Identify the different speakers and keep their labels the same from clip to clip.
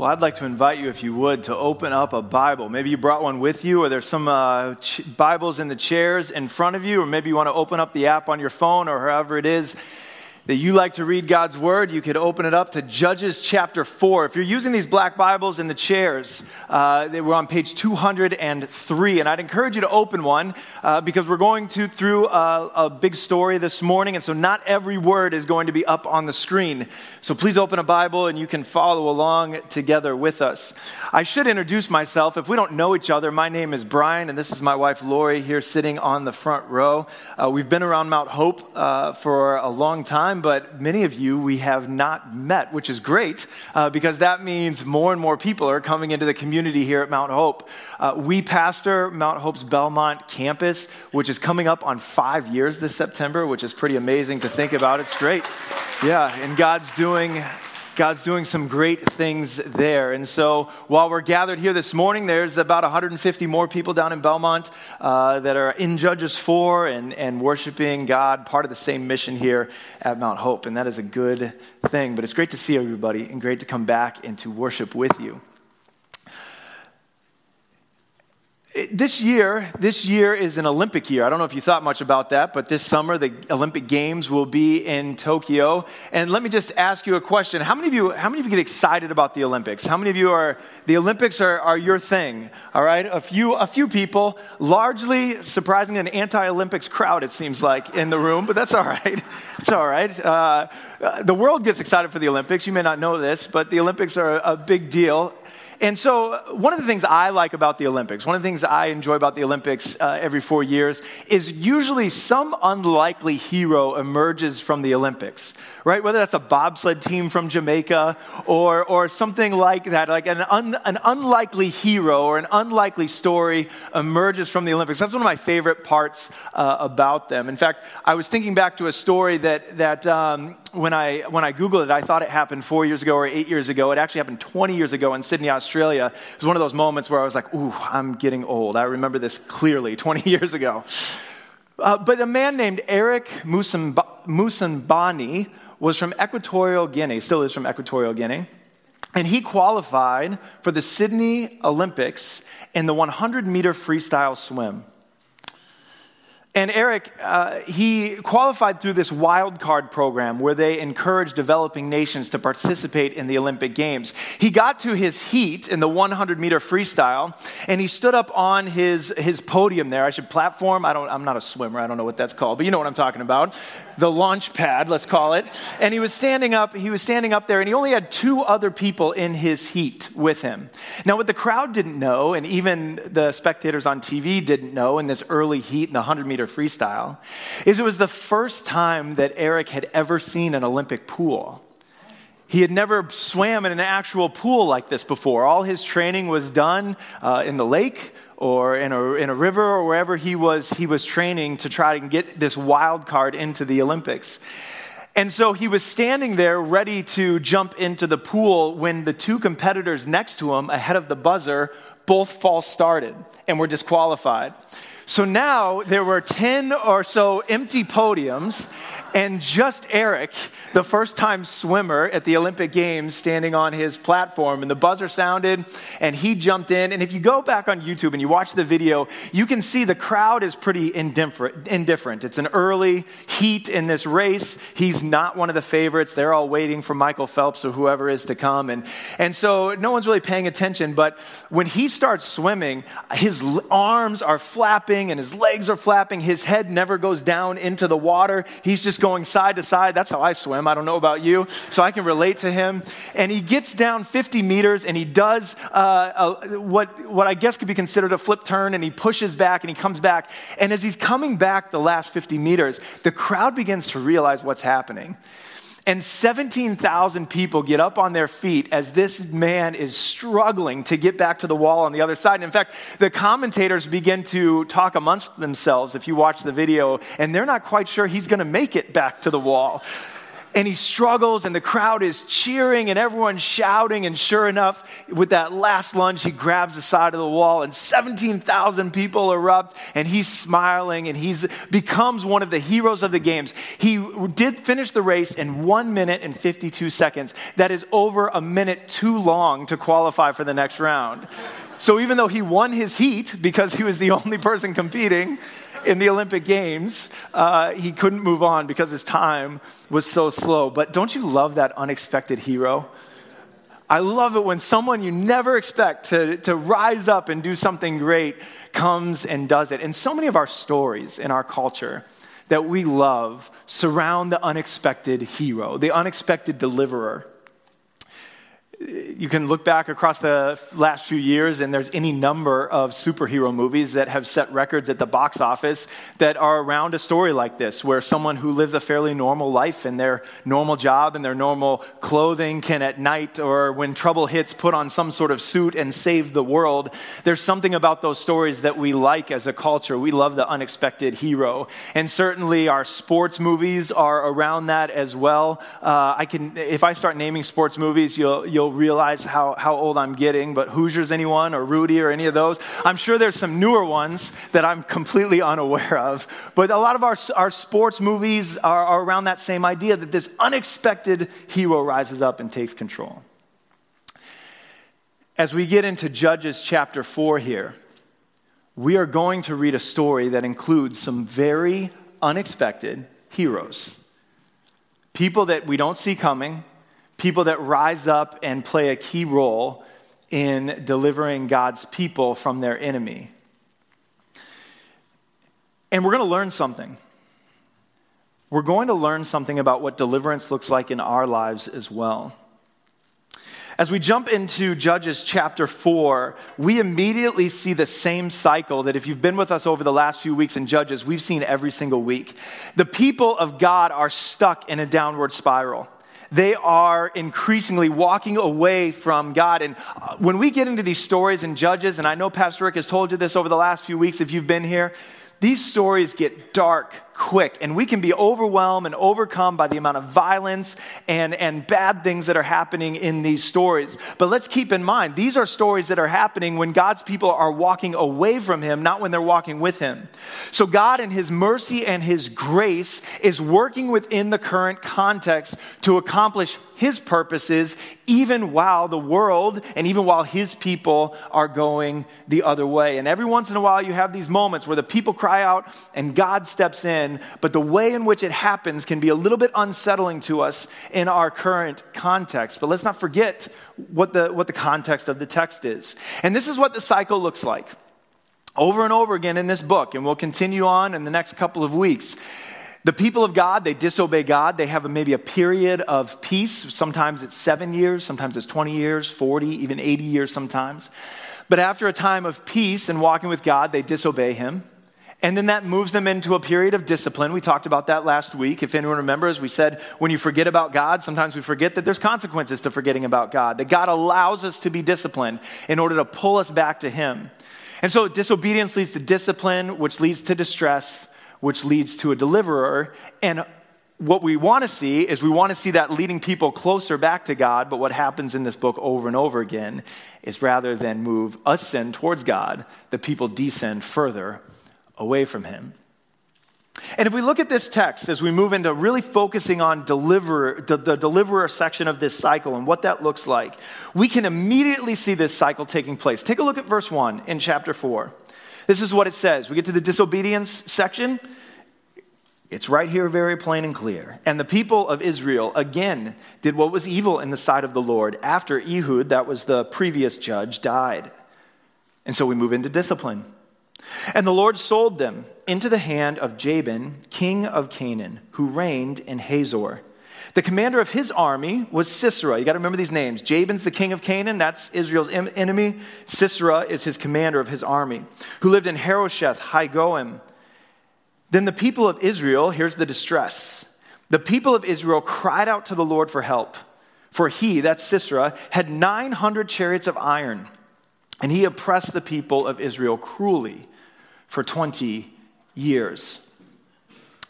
Speaker 1: Well, I'd like to invite you, if you would, to open up a Bible. Maybe you brought one with you, or there's some uh, ch- Bibles in the chairs in front of you, or maybe you want to open up the app on your phone or however it is that you like to read God's Word, you could open it up to Judges chapter 4. If you're using these black Bibles in the chairs, uh, they were on page 203. And I'd encourage you to open one uh, because we're going to through a, a, big story this morning. And so not every word is going to be up on the screen. So please open a Bible and you can follow along together with us. I should introduce myself. If we don't know each other, my name is Brian and this is my wife Lori here sitting on the front row. Uh, we've been around Mount Hope uh, for a long time time, but many of you we have not met, which is great uh, because that means more and more people are coming into the community here at Mount Hope. Uh, we pastor Mount Hope's Belmont campus, which is coming up on five years this September, which is pretty amazing to think about. It's great. Yeah, and God's doing God's doing some great things there. And so while we're gathered here this morning, there's about 150 more people down in Belmont uh, that are in Judges 4 and, and worshiping God, part of the same mission here at Mount Hope. And that is a good thing. But it's great to see everybody and great to come back and to worship with you. This year, this year is an Olympic year. I don't know if you thought much about that, but this summer the Olympic Games will be in Tokyo. And let me just ask you a question. How many of you, how many of you get excited about the Olympics? How many of you are, the Olympics are, are your thing? All right? A few, a few people, largely surprisingly an anti-Olympics crowd, it seems like, in the room, but that's all right. It's all right. Uh, the world gets excited for the Olympics. You may not know this, but the Olympics are a big deal. And so, one of the things I like about the Olympics, one of the things I enjoy about the Olympics uh, every four years, is usually some unlikely hero emerges from the Olympics, right? Whether that's a bobsled team from Jamaica or, or something like that, like an, un, an unlikely hero or an unlikely story emerges from the Olympics. That's one of my favorite parts uh, about them. In fact, I was thinking back to a story that, that um, when, I, when I Googled it, I thought it happened four years ago or eight years ago. It actually happened 20 years ago in Sydney, Australia. Australia, it was one of those moments where I was like, ooh, I'm getting old. I remember this clearly 20 years ago. Uh, but a man named Eric Moussambani was from Equatorial Guinea, still is from Equatorial Guinea. And he qualified for the Sydney Olympics in the 100 meter freestyle swim. And Eric, uh, he qualified through this wild card program where they encourage developing nations to participate in the Olympic Games. He got to his heat in the 100 meter freestyle, and he stood up on his, his podium there. I should platform. I don't, I'm not a swimmer. I don't know what that's called, but you know what I'm talking about. The launch pad, let's call it. And he was standing up. He was standing up there, and he only had two other people in his heat with him. Now, what the crowd didn't know, and even the spectators on TV didn't know, in this early heat in the 100 meter meter freestyle, is it was the first time that Eric had ever seen an Olympic pool. He had never swam in an actual pool like this before. All his training was done uh, in the lake or in a, in a river or wherever he was, he was training to try and get this wild card into the Olympics. And so he was standing there ready to jump into the pool when the two competitors next to him, ahead of the buzzer, both false started and were disqualified. So now there were 10 or so empty podiums, and just Eric, the first time swimmer at the Olympic Games, standing on his platform. And the buzzer sounded, and he jumped in. And if you go back on YouTube and you watch the video, you can see the crowd is pretty indifferent. It's an early heat in this race. He's not one of the favorites. They're all waiting for Michael Phelps or whoever is to come. And, and so no one's really paying attention. But when he starts swimming, his arms are flapping and his legs are flapping. His head never goes down into the water. He's just going side to side. That's how I swim. I don't know about you. So I can relate to him. And he gets down 50 meters and he does uh, a, what, what I guess could be considered a flip turn and he pushes back and he comes back. And as he's coming back the last 50 meters, the crowd begins to realize what's happening. And 17,000 people get up on their feet as this man is struggling to get back to the wall on the other side. And in fact, the commentators begin to talk amongst themselves if you watch the video, and they're not quite sure he's going to make it back to the wall. And he struggles, and the crowd is cheering, and everyone's shouting. And sure enough, with that last lunge, he grabs the side of the wall, and 17,000 people erupt, and he's smiling, and he becomes one of the heroes of the games. He did finish the race in one minute and 52 seconds. That is over a minute too long to qualify for the next round. So even though he won his heat because he was the only person competing, in the Olympic Games, uh, he couldn't move on because his time was so slow. But don't you love that unexpected hero? I love it when someone you never expect to, to rise up and do something great comes and does it. And so many of our stories in our culture that we love surround the unexpected hero, the unexpected deliverer you can look back across the last few years, and there's any number of superhero movies that have set records at the box office that are around a story like this, where someone who lives a fairly normal life in their normal job and their normal clothing can, at night or when trouble hits, put on some sort of suit and save the world. There's something about those stories that we like as a culture. We love the unexpected hero. And certainly our sports movies are around that as well. Uh, I can, if I start naming sports movies, you'll, you'll realize how, how old I'm getting, but Hoosiers, anyone, or Rudy, or any of those? I'm sure there's some newer ones that I'm completely unaware of. But a lot of our, our sports movies are, are around that same idea that this unexpected hero rises up and takes control. As we get into Judges chapter 4 here, we are going to read a story that includes some very unexpected heroes. People that we don't see coming, people that rise up and play a key role in delivering God's people from their enemy. And we're going to learn something. We're going to learn something about what deliverance looks like in our lives as well. As we jump into Judges chapter 4, we immediately see the same cycle that if you've been with us over the last few weeks in Judges, we've seen every single week. The people of God are stuck in a downward spiral they are increasingly walking away from God. And uh, when we get into these stories and Judges, and I know Pastor Rick has told you this over the last few weeks if you've been here, these stories get dark quick, and we can be overwhelmed and overcome by the amount of violence and, and bad things that are happening in these stories. But let's keep in mind, these are stories that are happening when God's people are walking away from Him, not when they're walking with Him. So, God, in His mercy and His grace, is working within the current context to accomplish His purposes, even while the world and even while His people are going the other way. And every once in a while, you have these moments where the people cry out and God steps in, but the way in which it happens can be a little bit unsettling to us in our current context. But let's not forget what the, what the context of the text is. And this is what the cycle looks like over and over again in this book, and we'll continue on in the next couple of weeks. The people of God, they disobey God. They have a, maybe a period of peace. Sometimes it's seven years, sometimes it's 20 years, 40, even 80 years sometimes. But after a time of peace and walking with God, they disobey Him. And then that moves them into a period of discipline. We talked about that last week. If anyone remembers, we said when you forget about God, sometimes we forget that there's consequences to forgetting about God, that God allows us to be disciplined in order to pull us back to Him. And so disobedience leads to discipline, which leads to distress, which leads to a deliverer. And what we want to see is we want to see that leading people closer back to God, but what happens in this book over and over again is rather than move ascend towards God, the people descend further away from Him. And if we look at this text as we move into really focusing on deliverer, the, the deliverer section of this cycle and what that looks like, we can immediately see this cycle taking place. Take a look at verse 1 in chapter 4. This is what it says. We get to the disobedience section. It's right here, very plain and clear. And the people of Israel again did what was evil in the sight of the Lord after Ehud, that was the previous judge, died. And so we move into discipline. And the Lord sold them into the hand of Jabin, king of Canaan, who reigned in Hazor. The commander of his army was Sisera. You got to remember these names. Jabin's the king of Canaan, that's Israel's enemy. Sisera is his commander of his army, who lived in Harosheth, Hagoim. Then the people of Israel, here's the distress. The people of Israel cried out to the Lord for help, for he, that's Sisera, had 900 chariots of iron, and he oppressed the people of Israel cruelly for 20 years.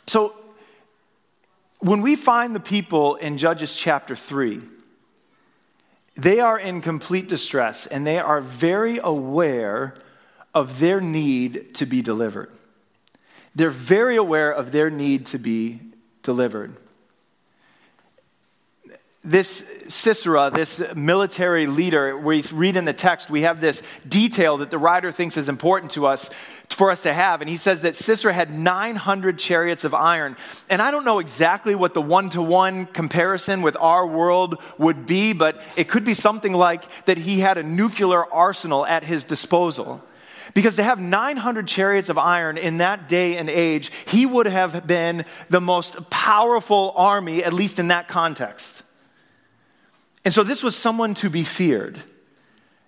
Speaker 1: So when we find the people in Judges chapter 3, they are in complete distress and they are very aware of their need to be delivered. They're very aware of their need to be delivered this Sisera, this military leader, we read in the text, we have this detail that the writer thinks is important to us, for us to have. And he says that Sisera had 900 chariots of iron. And I don't know exactly what the one to one comparison with our world would be, but it could be something like that he had a nuclear arsenal at his disposal. Because to have 900 chariots of iron in that day and age, he would have been the most powerful army, at least in that context. And so this was someone to be feared.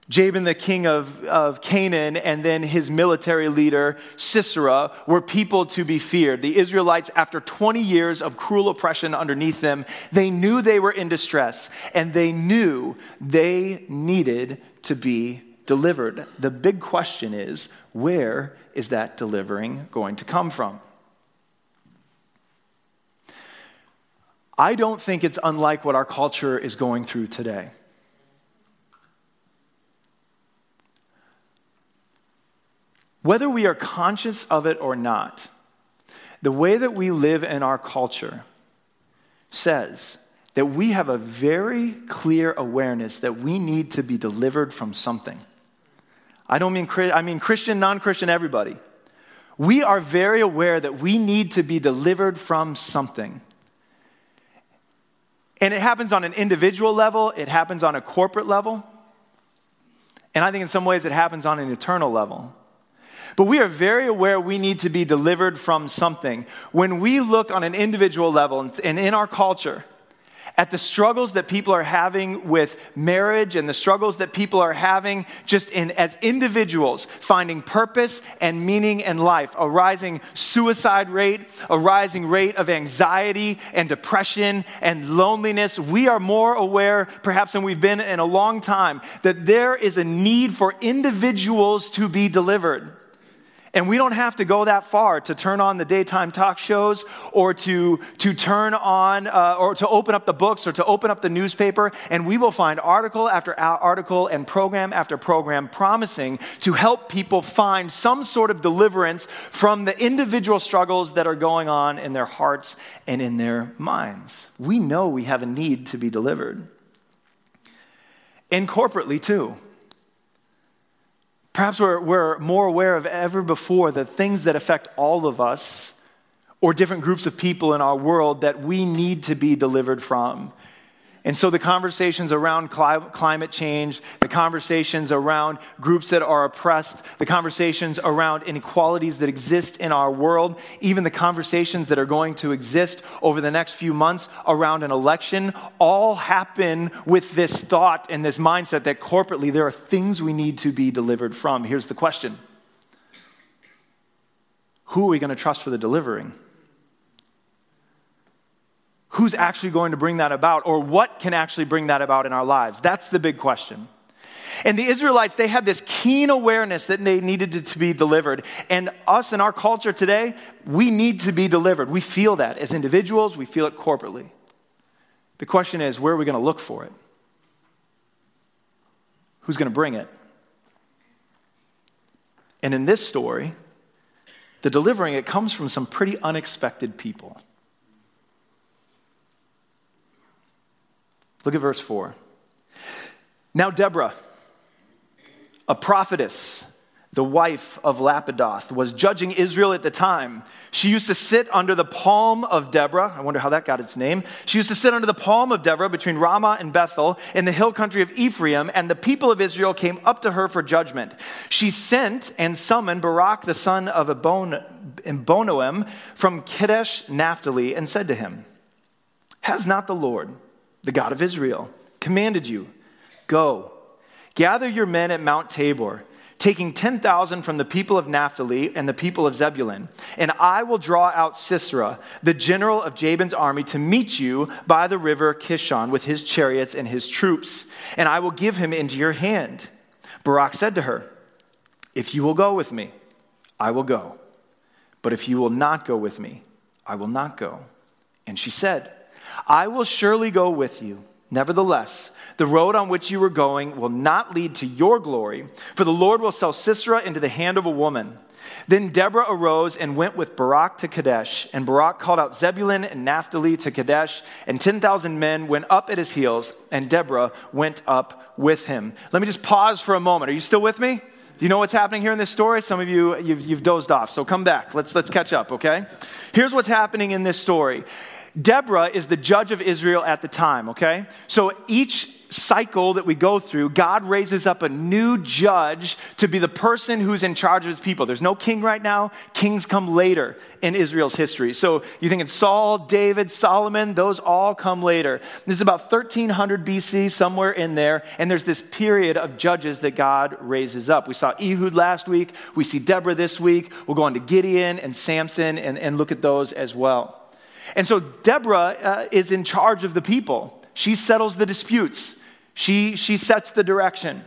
Speaker 1: Jabin, the king of, of Canaan, and then his military leader, Sisera, were people to be feared. The Israelites, after 20 years of cruel oppression underneath them, they knew they were in distress, and they knew they needed to be delivered. The big question is where is that delivering going to come from? I don't think it's unlike what our culture is going through today. Whether we are conscious of it or not, the way that we live in our culture says that we have a very clear awareness that we need to be delivered from something. I don't mean I mean Christian, non-Christian, everybody. We are very aware that we need to be delivered from something. And it happens on an individual level, it happens on a corporate level, and I think in some ways it happens on an eternal level. But we are very aware we need to be delivered from something. When we look on an individual level and in our culture, at the struggles that people are having with marriage and the struggles that people are having just in as individuals finding purpose and meaning in life. A rising suicide rate a rising rate of anxiety and depression and loneliness. We are more aware perhaps than we've been in a long time that there is a need for individuals to be delivered and we don't have to go that far to turn on the daytime talk shows or to, to turn on uh, or to open up the books or to open up the newspaper. And we will find article after article and program after program promising to help people find some sort of deliverance from the individual struggles that are going on in their hearts and in their minds. We know we have a need to be delivered. And corporately, too. Perhaps we're, we're more aware of ever before the things that affect all of us or different groups of people in our world that we need to be delivered from. And so the conversations around climate change, the conversations around groups that are oppressed, the conversations around inequalities that exist in our world, even the conversations that are going to exist over the next few months around an election, all happen with this thought and this mindset that corporately there are things we need to be delivered from. Here's the question Who are we going to trust for the delivering? Who's actually going to bring that about or what can actually bring that about in our lives? That's the big question. And the Israelites, they had this keen awareness that they needed to be delivered. And us in our culture today, we need to be delivered. We feel that as individuals, we feel it corporately. The question is, where are we going to look for it? Who's going to bring it? And in this story, the delivering it comes from some pretty unexpected people. Look at verse 4. Now, Deborah, a prophetess, the wife of Lapidoth, was judging Israel at the time. She used to sit under the palm of Deborah. I wonder how that got its name. She used to sit under the palm of Deborah between Ramah and Bethel in the hill country of Ephraim, and the people of Israel came up to her for judgment. She sent and summoned Barak, the son of Abinoam, from Kadesh Naphtali, and said to him, Has not the Lord, the God of Israel, commanded you Go, gather your men at Mount Tabor, taking 10,000 from the people of Naphtali and the people of Zebulun, and I will draw out Sisera, the general of Jabin's army, to meet you by the river Kishon with his chariots and his troops, and I will give him into your hand. Barak said to her, If you will go with me, I will go. But if you will not go with me, I will not go. And she said, I will surely go with you. Nevertheless, the road on which you are going will not lead to your glory, for the Lord will sell Sisera into the hand of a woman. Then Deborah arose and went with Barak to Kadesh, and Barak called out Zebulun and Naphtali to Kadesh, and 10,000 men went up at his heels, and Deborah went up with him. Let me just pause for a moment. Are you still with me? Do you know what's happening here in this story? Some of you, you've, you've dozed off, so come back. Let's, let's catch up, okay? Here's what's happening in this story. Deborah is the judge of Israel at the time, okay? So each cycle that we go through, God raises up a new judge to be the person who's in charge of his people. There's no king right now. Kings come later in Israel's history. So you think it's Saul, David, Solomon, those all come later. This is about 1300 BC, somewhere in there. And there's this period of judges that God raises up. We saw Ehud last week. We see Deborah this week. We'll go on to Gideon and Samson and, and look at those as well. And so Deborah uh, is in charge of the people. She settles the disputes, she, she sets the direction.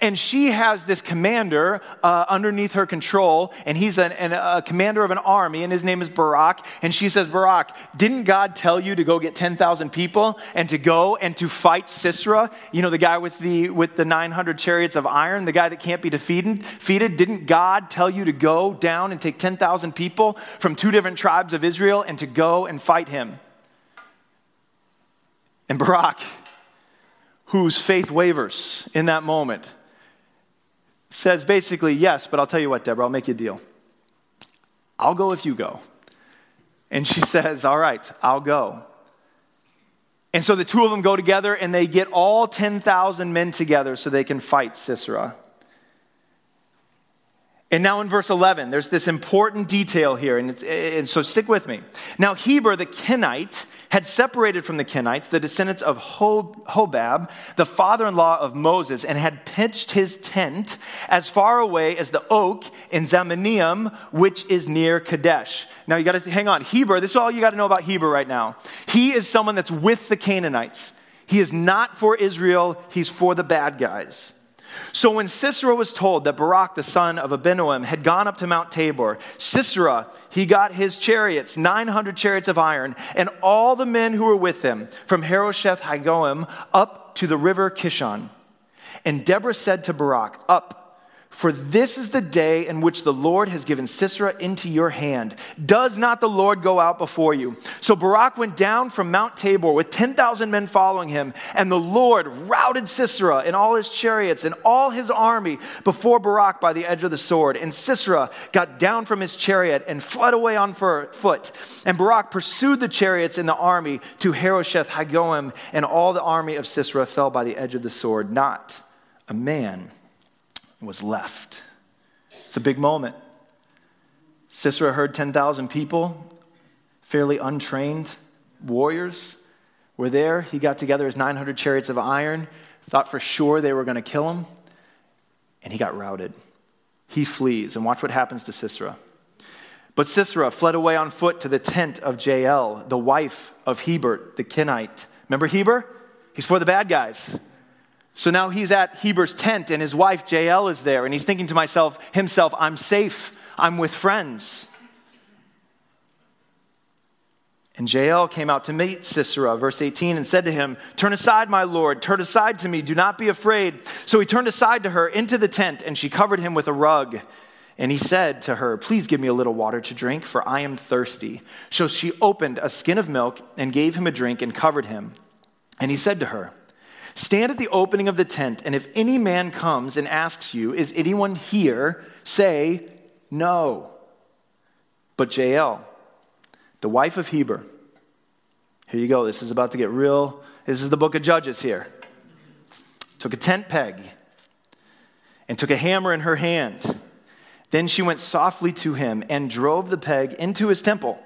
Speaker 1: And she has this commander uh, underneath her control, and he's an, an, a commander of an army, and his name is Barak. And she says, Barak, didn't God tell you to go get 10,000 people and to go and to fight Sisera? You know, the guy with the, with the 900 chariots of iron, the guy that can't be defeated, defeated? Didn't God tell you to go down and take 10,000 people from two different tribes of Israel and to go and fight him? And Barak, whose faith wavers in that moment, says basically, Yes, but I'll tell you what, Deborah, I'll make you a deal. I'll go if you go. And she says, All right, I'll go. And so the two of them go together and they get all 10,000 men together so they can fight Sisera. And now in verse 11, there's this important detail here, and, and, so stick with me. Now, Heber the Kenite had separated from the Kenites, the descendants of Hobab, the father in law of Moses, and had pitched his tent as far away as the oak in Zaanannim, which is near Kadesh. Now, you got to hang on. Heber, this is all you got to know about Heber right now. He is someone that's with the Canaanites. He is not for Israel, he's for the bad guys. So when Sisera was told that Barak, the son of Abinoam, had gone up to Mount Tabor, Sisera, he got his chariots, 900 chariots of iron, and all the men who were with him, from Harosheth Hagoim up to the river Kishon. And Deborah said to Barak, Up, for this is the day in which the Lord has given Sisera into your hand. Does not the Lord go out before you? So Barak went down from Mount Tabor with 10,000 men following him, and the Lord routed Sisera and all his chariots and all his army before Barak by the edge of the sword. And Sisera got down from his chariot and fled away on foot. And Barak pursued the chariots and the army to Harosheth Hagoim, and all the army of Sisera fell by the edge of the sword. Not a man was left. It's a big moment. Sisera heard 10,000 people, fairly untrained warriors, were there. He got together his 900 chariots of iron, thought for sure they were going to kill him, and he got routed. He flees, and watch what happens to Sisera. But Sisera fled away on foot to the tent of Jael, the wife of Heber the Kenite. Remember Heber? He's for the bad guys. So now he's at Heber's tent and his wife Jael is there and he's thinking to myself himself, I'm safe. I'm with friends. And Jael came out to meet Sisera, verse 18, and said to him, Turn aside, my lord, turn aside to me, do not be afraid. So he turned aside to her into the tent, and she covered him with a rug. And he said to her, Please give me a little water to drink, for I am thirsty. So she opened a skin of milk and gave him a drink and covered him. And he said to her, Stand at the opening of the tent, and if any man comes and asks you, Is anyone here? say, No. But Jael, the wife of Heber, here you go. This is about to get real. This is the book of Judges here. Took a tent peg and took a hammer in her hand. Then she went softly to him and drove the peg into his temple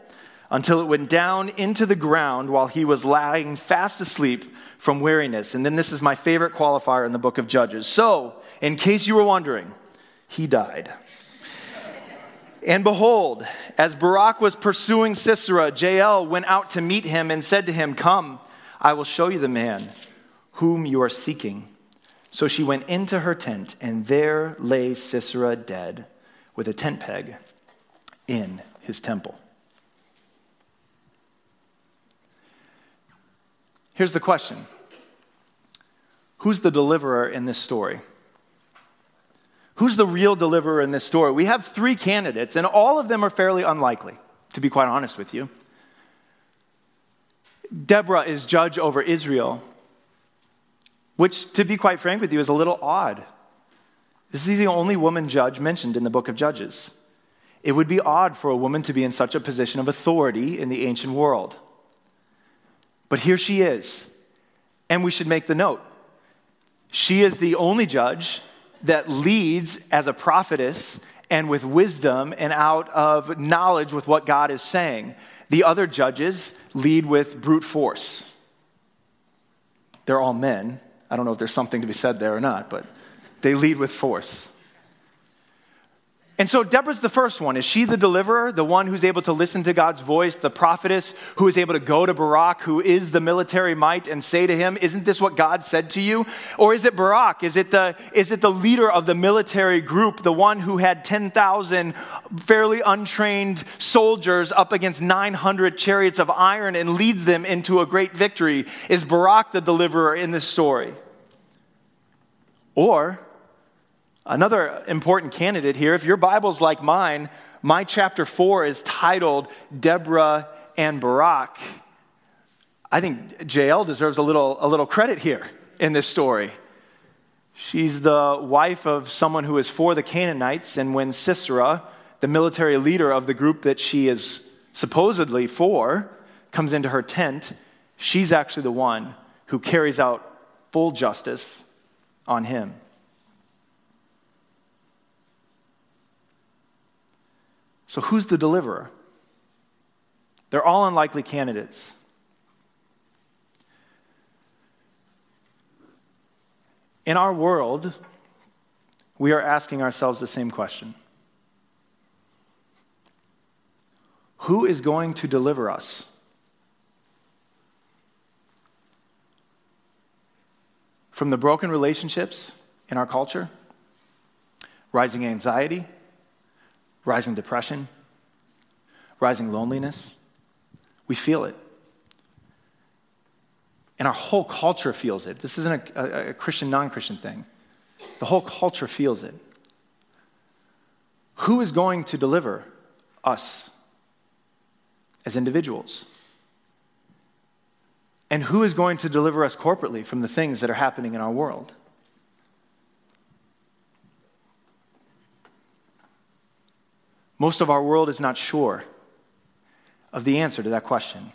Speaker 1: until it went down into the ground while he was lying fast asleep from weariness. And then this is my favorite qualifier in the book of Judges. So, in case you were wondering, he died. And behold, as Barak was pursuing Sisera, Jael went out to meet him and said to him, Come, I will show you the man whom you are seeking. So she went into her tent, and there lay Sisera dead with a tent peg in his temple. Here's the question Who's the deliverer in this story? Who's the real deliverer in this story? We have three candidates, and all of them are fairly unlikely, to be quite honest with you. Deborah is judge over Israel, which, to be quite frank with you, is a little odd. This is the only woman judge mentioned in the book of Judges. It would be odd for a woman to be in such a position of authority in the ancient world. But here she is. And we should make the note she is the only judge that leads as a prophetess and with wisdom and out of knowledge with what God is saying. The other judges lead with brute force. They're all men. I don't know if there's something to be said there or not, but they lead with force. And so Deborah's the first one. Is she the deliverer, the one who's able to listen to God's voice, the prophetess who is able to go to Barak, who is the military might, and say to him, Isn't this what God said to you? Or is it Barak? Is it the, is it the leader of the military group, the one who had 10,000 fairly untrained soldiers up against 900 chariots of iron and leads them into a great victory? Is Barak the deliverer in this story? Or Another important candidate here, if your Bible's like mine, my chapter 4 is titled Deborah and Barak. I think Jael deserves a little, a little credit here in this story. She's the wife of someone who is for the Canaanites, and when Sisera, the military leader of the group that she is supposedly for, comes into her tent, she's actually the one who carries out full justice on him. So, who's the deliverer? They're all unlikely candidates. In our world, we are asking ourselves the same question Who is going to deliver us? From the broken relationships in our culture, rising anxiety, rising depression, rising loneliness. We feel it. And our whole culture feels it. This isn't a, a, a Christian, non Christian thing. The whole culture feels it. Who is going to deliver us as individuals? And who is going to deliver us corporately from the things that are happening in our world? Most of our world is not sure of the answer to that question.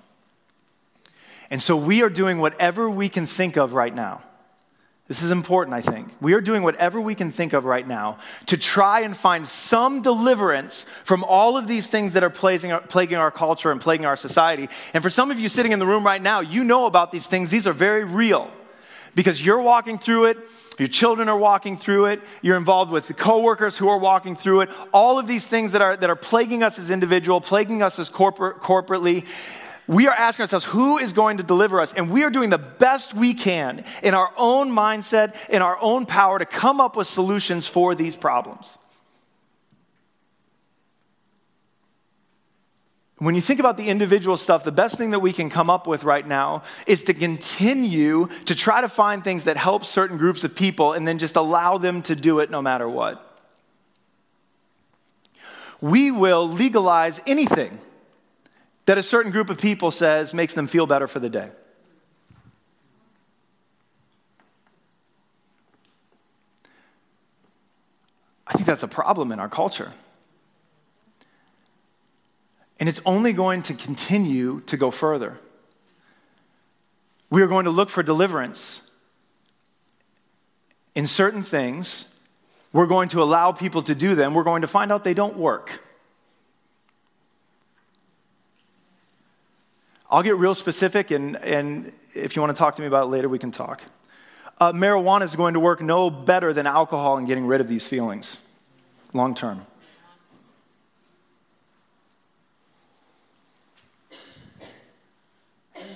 Speaker 1: And so we are doing whatever we can think of right now. This is important, I think. We are doing whatever we can think of right now to try and find some deliverance from all of these things that are plaguing our culture and plaguing our society. And for some of you sitting in the room right now, you know about these things. These are very real because you're walking through it, your children are walking through it, you're involved with the coworkers who are walking through it, all of these things that are, that are plaguing us as individual, plaguing us as corporate, corporately. We are asking ourselves, who is going to deliver us? And we are doing the best we can in our own mindset, in our own power to come up with solutions for these problems. When you think about the individual stuff, the best thing that we can come up with right now is to continue to try to find things that help certain groups of people and then just allow them to do it no matter what. We will legalize anything that a certain group of people says makes them feel better for the day. I think that's a problem in our culture. And it's only going to continue to go further. We are going to look for deliverance in certain things. We're going to allow people to do them. We're going to find out they don't work. I'll get real specific, and, and if you want to talk to me about it later, we can talk. Uh, marijuana is going to work no better than alcohol in getting rid of these feelings long term.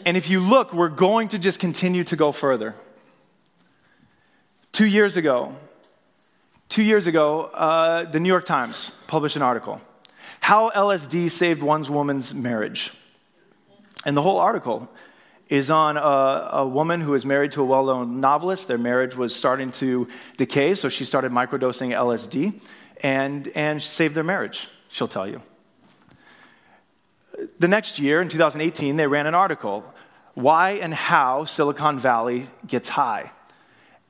Speaker 1: And if you look, we're going to just continue to go further. Two years ago, two years ago, uh, the New York Times published an article How LSD Saved One's Woman's Marriage. And the whole article is on a, a woman who is married to a well known novelist. Their marriage was starting to decay, so she started microdosing LSD and, and saved their marriage, she'll tell you. The next year, in 2018, they ran an article Why and How Silicon Valley Gets High.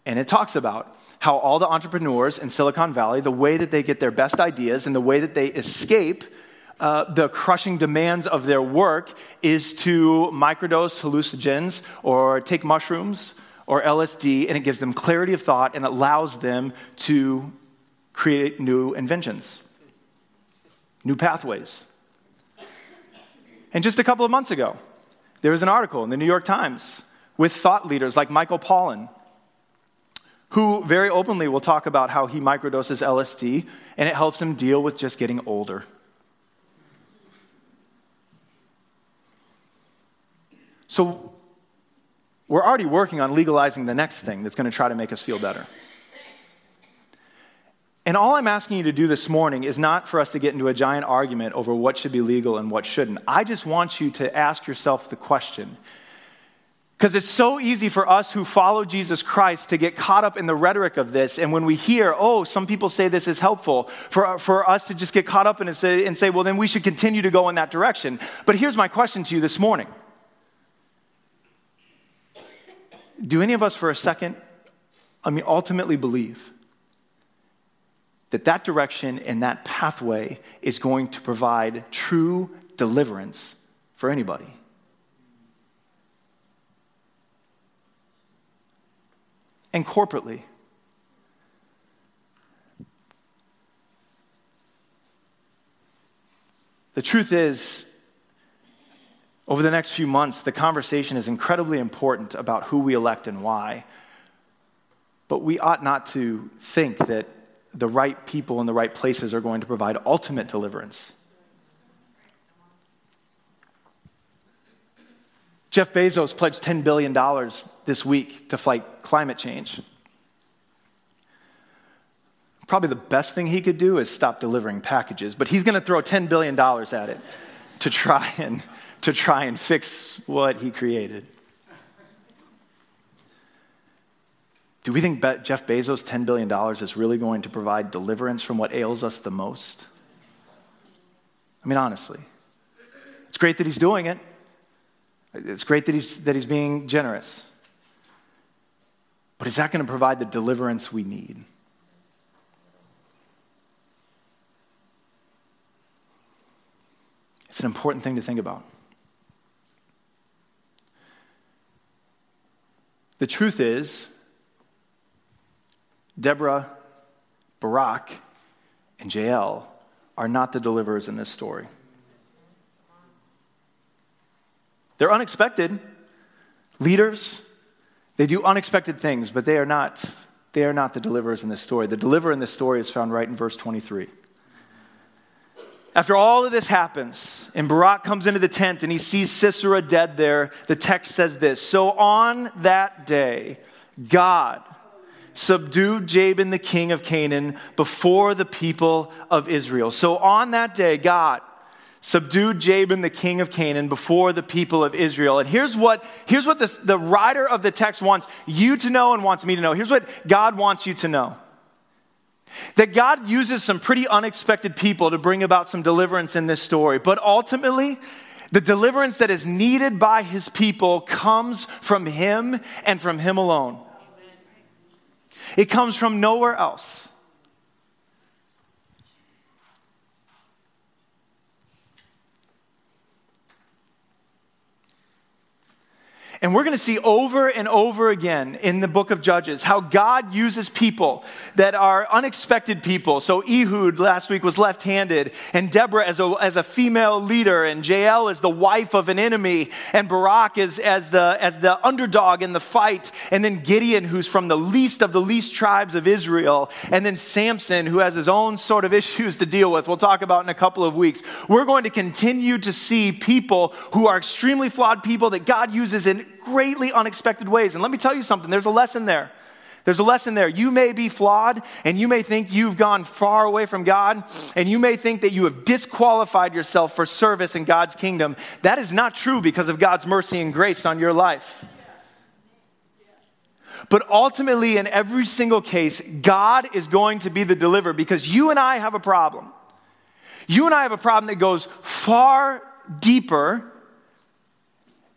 Speaker 1: And it talks about how all the entrepreneurs in Silicon Valley, the way that they get their best ideas and the way that they escape uh, the crushing demands of their work is to microdose hallucinogens or take mushrooms or LSD, and it gives them clarity of thought and allows them to create new inventions, new pathways. And just a couple of months ago, there was an article in the New York Times with thought leaders like Michael Pollan, who very openly will talk about how he microdoses LSD and it helps him deal with just getting older. So we're already working on legalizing the next thing that's going to try to make us feel better. And all I'm asking you to do this morning is not for us to get into a giant argument over what should be legal and what shouldn't. I just want you to ask yourself the question. Because it's so easy for us who follow Jesus Christ to get caught up in the rhetoric of this. And when we hear, oh, some people say this is helpful, for, for us to just get caught up in it and say, and say, well, then we should continue to go in that direction. But here's my question to you this morning do any of us for a second, I mean, ultimately believe that that direction and that pathway is going to provide true deliverance for anybody? And corporately, the truth is, over the next few months, the conversation is incredibly important about who we elect and why. But we ought not to think that the right people in the right places are going to provide ultimate deliverance. Jeff Bezos pledged $10 billion this week to fight climate change. Probably the best thing he could do is stop delivering packages, but he's going to throw $10 billion at it to try and to try and fix what he created. Do we think Jeff Bezos' $10 billion is really going to provide deliverance from what ails us the most? I mean, honestly. It's great that he's doing it. It's great that he's, that he's being generous. But is that going to provide the deliverance we need? It's an important thing to think about. The truth is, Deborah, Barak, and Jael are not the deliverers in this story. They're unexpected leaders. They do unexpected things, but they are not, they are not the deliverers in this story. The deliverer in this story is found right in verse 23. After all of this happens, and Barak comes into the tent and he sees Sisera dead there, the text says this So on that day, God subdued Jabin, the king of Canaan, before the people of Israel. So on that day, God subdued Jabin, the king of Canaan, before the people of Israel. And here's what, here's what this, the writer of the text wants you to know and wants me to know. Here's what God wants you to know. That God uses some pretty unexpected people to bring about some deliverance in this story. But ultimately, the deliverance that is needed by his people comes from him and from him alone. It comes from nowhere else. And we're going to see over and over again in the book of Judges how God uses people that are unexpected people. So Ehud last week was left handed, and Deborah as a, as a female leader, and Jael is the wife of an enemy, and Barak is as the, as the underdog in the fight, and then Gideon, who's from the least of the least tribes of Israel, and then Samson, who has his own sort of issues to deal with. We'll talk about in a couple of weeks. We're going to continue to see people who are extremely flawed people that God uses in greatly unexpected ways. And let me tell you something there's a lesson there. There's a lesson there. You may be flawed, and you may think you've gone far away from God, and you may think that you have disqualified yourself for service in God's kingdom. That is not true because of God's mercy and grace on your life. But ultimately, in every single case, God is going to be the deliverer because you and I have a problem. You and I have a problem that goes far deeper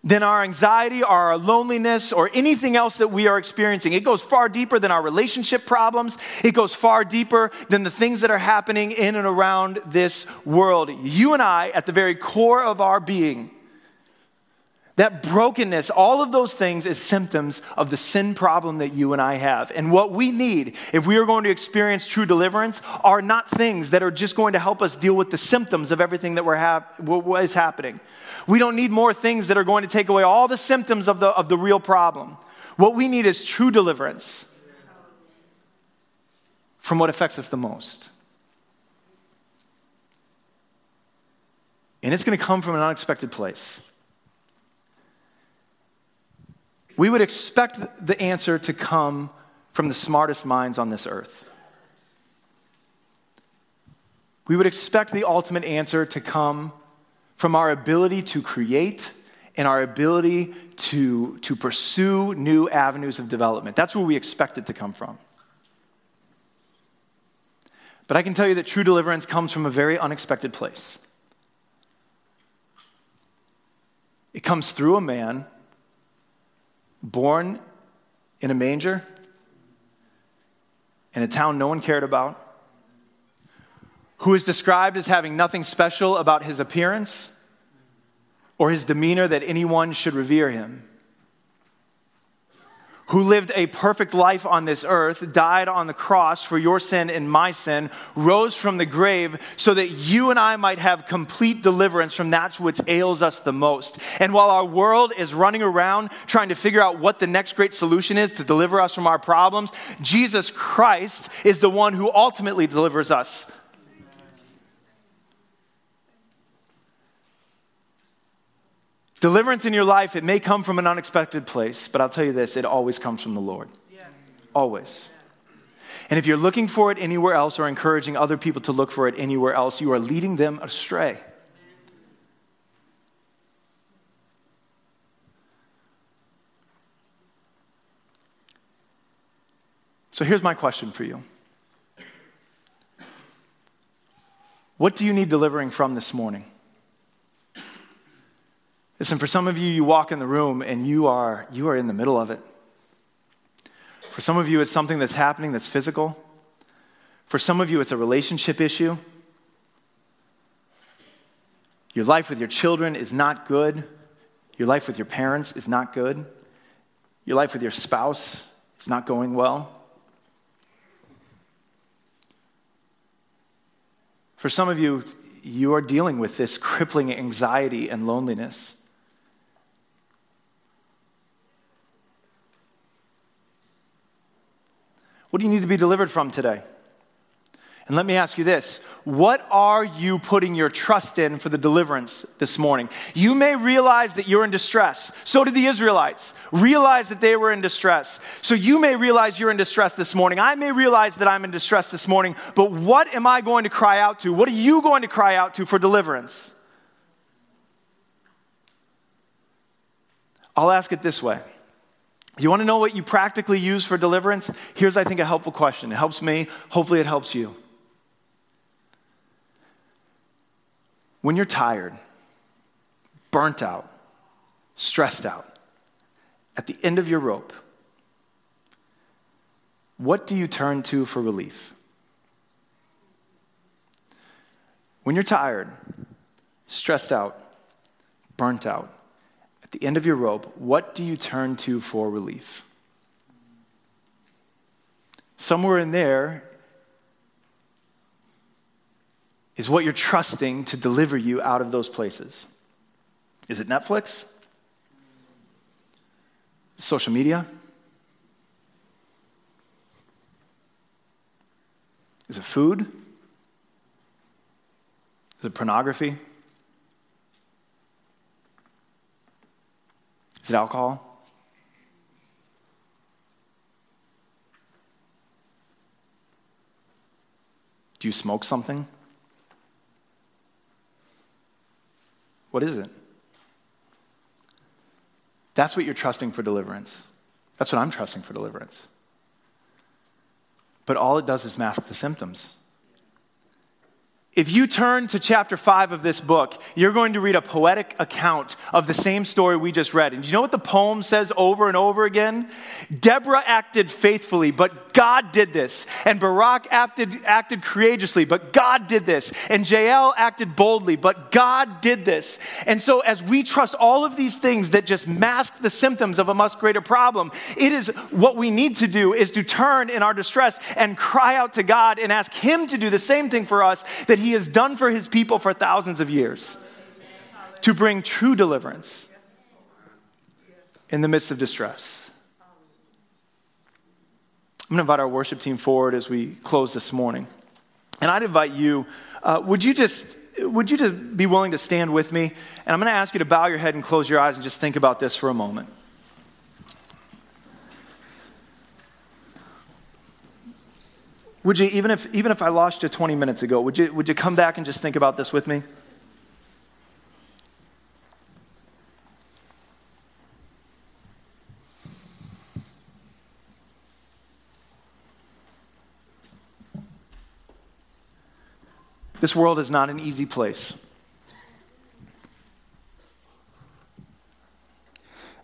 Speaker 1: than our anxiety or our loneliness or anything else that we are experiencing. It goes far deeper than our relationship problems. It goes far deeper than the things that are happening in and around this world. You and I, at the very core of our being, that brokenness, all of those things is symptoms of the sin problem that you and I have. And what we need, if we are going to experience true deliverance, are not things that are just going to help us deal with the symptoms of everything that we're hap- what is happening. We don't need more things that are going to take away all the symptoms of the, of the real problem. What we need is true deliverance from what affects us the most. And it's going to come from an unexpected place. We would expect the answer to come from the smartest minds on this earth. We would expect the ultimate answer to come from our ability to create and our ability to, to pursue new avenues of development. That's where we expect it to come from. But I can tell you that true deliverance comes from a very unexpected place. It comes through a man born in a manger in a town no one cared about, who is described as having nothing special about his appearance or his demeanor that anyone should revere him who lived a perfect life on this earth, died on the cross for your sin and my sin, rose from the grave so that you and I might have complete deliverance from that which ails us the most. And while our world is running around trying to figure out what the next great solution is to deliver us from our problems, Jesus Christ is the one who ultimately delivers us Deliverance in your life, it may come from an unexpected place, but I'll tell you this it always comes from the Lord. Yes. Always. And if you're looking for it anywhere else or encouraging other people to look for it anywhere else, you are leading them astray. So here's my question for you What do you need delivering from this morning? Listen, for some of you, you walk in the room and you are, you are in the middle of it. For some of you, it's something that's happening that's physical. For some of you, it's a relationship issue. Your life with your children is not good. Your life with your parents is not good. Your life with your spouse is not going well. For some of you, you are dealing with this crippling anxiety and loneliness. What do you need to be delivered from today? And let me ask you this what are you putting your trust in for the deliverance this morning? You may realize that you're in distress. So did the Israelites. Realize that they were in distress. So you may realize you're in distress this morning. I may realize that I'm in distress this morning. But what am I going to cry out to? What are you going to cry out to for deliverance? I'll ask it this way you want to know what you practically use for deliverance? Here's, I think, a helpful question. It helps me. Hopefully, it helps you. When you're tired, burnt out, stressed out, at the end of your rope, what do you turn to for relief? When you're tired, stressed out, burnt out, the end of your rope, what do you turn to for relief? Somewhere in there is what you're trusting to deliver you out of those places. Is it Netflix? Social media? Is it food? Is it pornography? Is it alcohol? Do you smoke something? What is it? That's what you're trusting for deliverance. That's what I'm trusting for deliverance. But all it does is mask the symptoms. If you turn to chapter 5 of this book, you're going to read a poetic account of the same story we just read. And do you know what the poem says over and over again? Deborah acted faithfully, but God did this. And Barak acted, acted courageously, but God did this. And Jael acted boldly, but God did this. And so, as we trust all of these things that just mask the symptoms of a much greater problem, it is what we need to do is to turn in our distress and cry out to God and ask Him to do the same thing for us that he has done for his people for thousands of years to bring true deliverance in the midst of distress. I'm going to invite our worship team forward as we close this morning. And I'd invite you, uh, would you just would you just be willing to stand with me? And I'm going to ask you to bow your head and close your eyes and just think about this for a moment. Would you, even if, even if I lost you 20 minutes ago, would you, would you come back and just think about this with me? This world is not an easy place.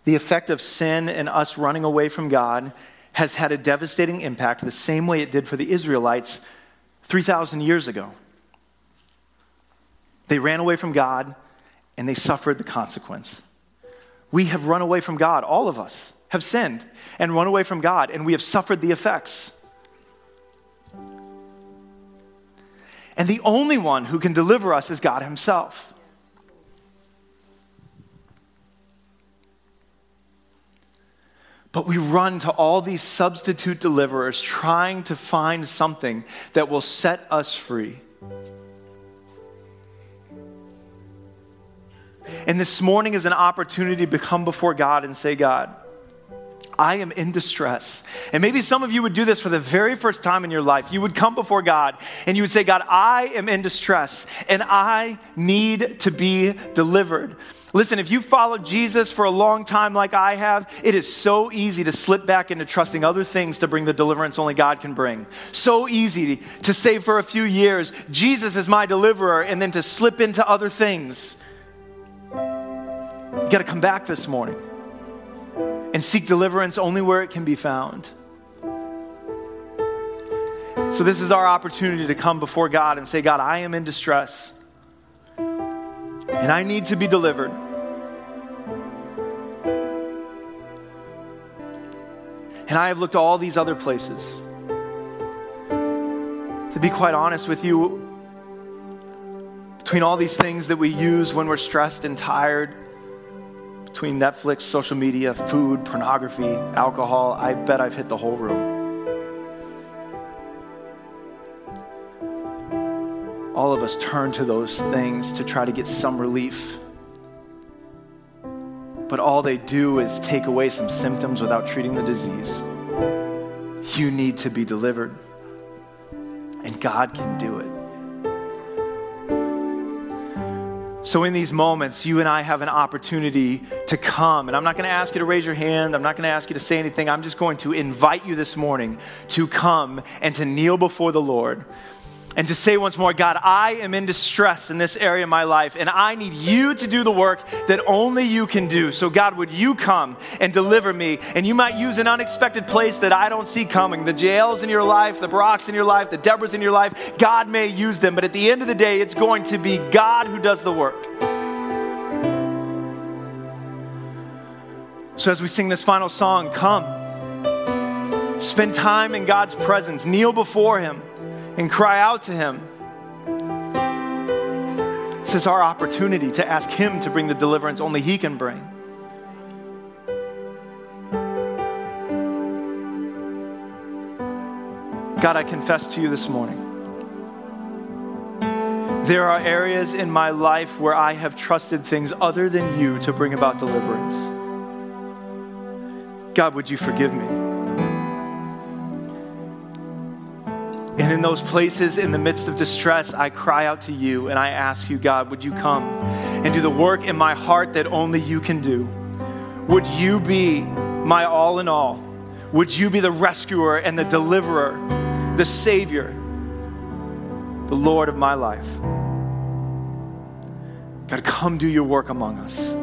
Speaker 1: The effect of sin and us running away from God has had a devastating impact the same way it did for the Israelites 3,000 years ago. They ran away from God and they suffered the consequence. We have run away from God, all of us have sinned and run away from God, and we have suffered the effects. And the only one who can deliver us is God Himself. But we run to all these substitute deliverers trying to find something that will set us free. And this morning is an opportunity to come before God and say, God, I am in distress. And maybe some of you would do this for the very first time in your life. You would come before God and you would say, God, I am in distress and I need to be delivered. Listen, if you followed Jesus for a long time like I have, it is so easy to slip back into trusting other things to bring the deliverance only God can bring. So easy to say for a few years, Jesus is my deliverer, and then to slip into other things. You got to come back this morning and seek deliverance only where it can be found. So, this is our opportunity to come before God and say, God, I am in distress and I need to be delivered. And I have looked all these other places. To be quite honest with you, between all these things that we use when we're stressed and tired, between Netflix, social media, food, pornography, alcohol, I bet I've hit the whole room. all of us turn to those things to try to get some relief. But all they do is take away some symptoms without treating the disease. You need to be delivered, and God can do it. So, in these moments, you and I have an opportunity to come. And I'm not going to ask you to raise your hand. I'm not going to ask you to say anything. I'm just going to invite you this morning to come and to kneel before the Lord and to say once more, God, I am in distress in this area of my life, and I need you to do the work that only you can do. So, God, would you come and deliver me? And you might use an unexpected place that I don't see coming. The Jaels in your life, the Baraks in your life, the Deborahs in your life, God may use them. But at the end of the day, it's going to be God who does the work. So, as we sing this final song, come. Spend time in God's presence, kneel before Him and cry out to Him. This is our opportunity to ask Him to bring the deliverance only He can bring. God, I confess to you this morning. There are areas in my life where I have trusted things other than you to bring about deliverance. God, would you forgive me? And in those places, in the midst of distress, I cry out to you and I ask you, God, would you come and do the work in my heart that only you can do? Would you be my all in all? Would you be the rescuer and the deliverer, the Savior, the Lord of my life? God, come do your work among us.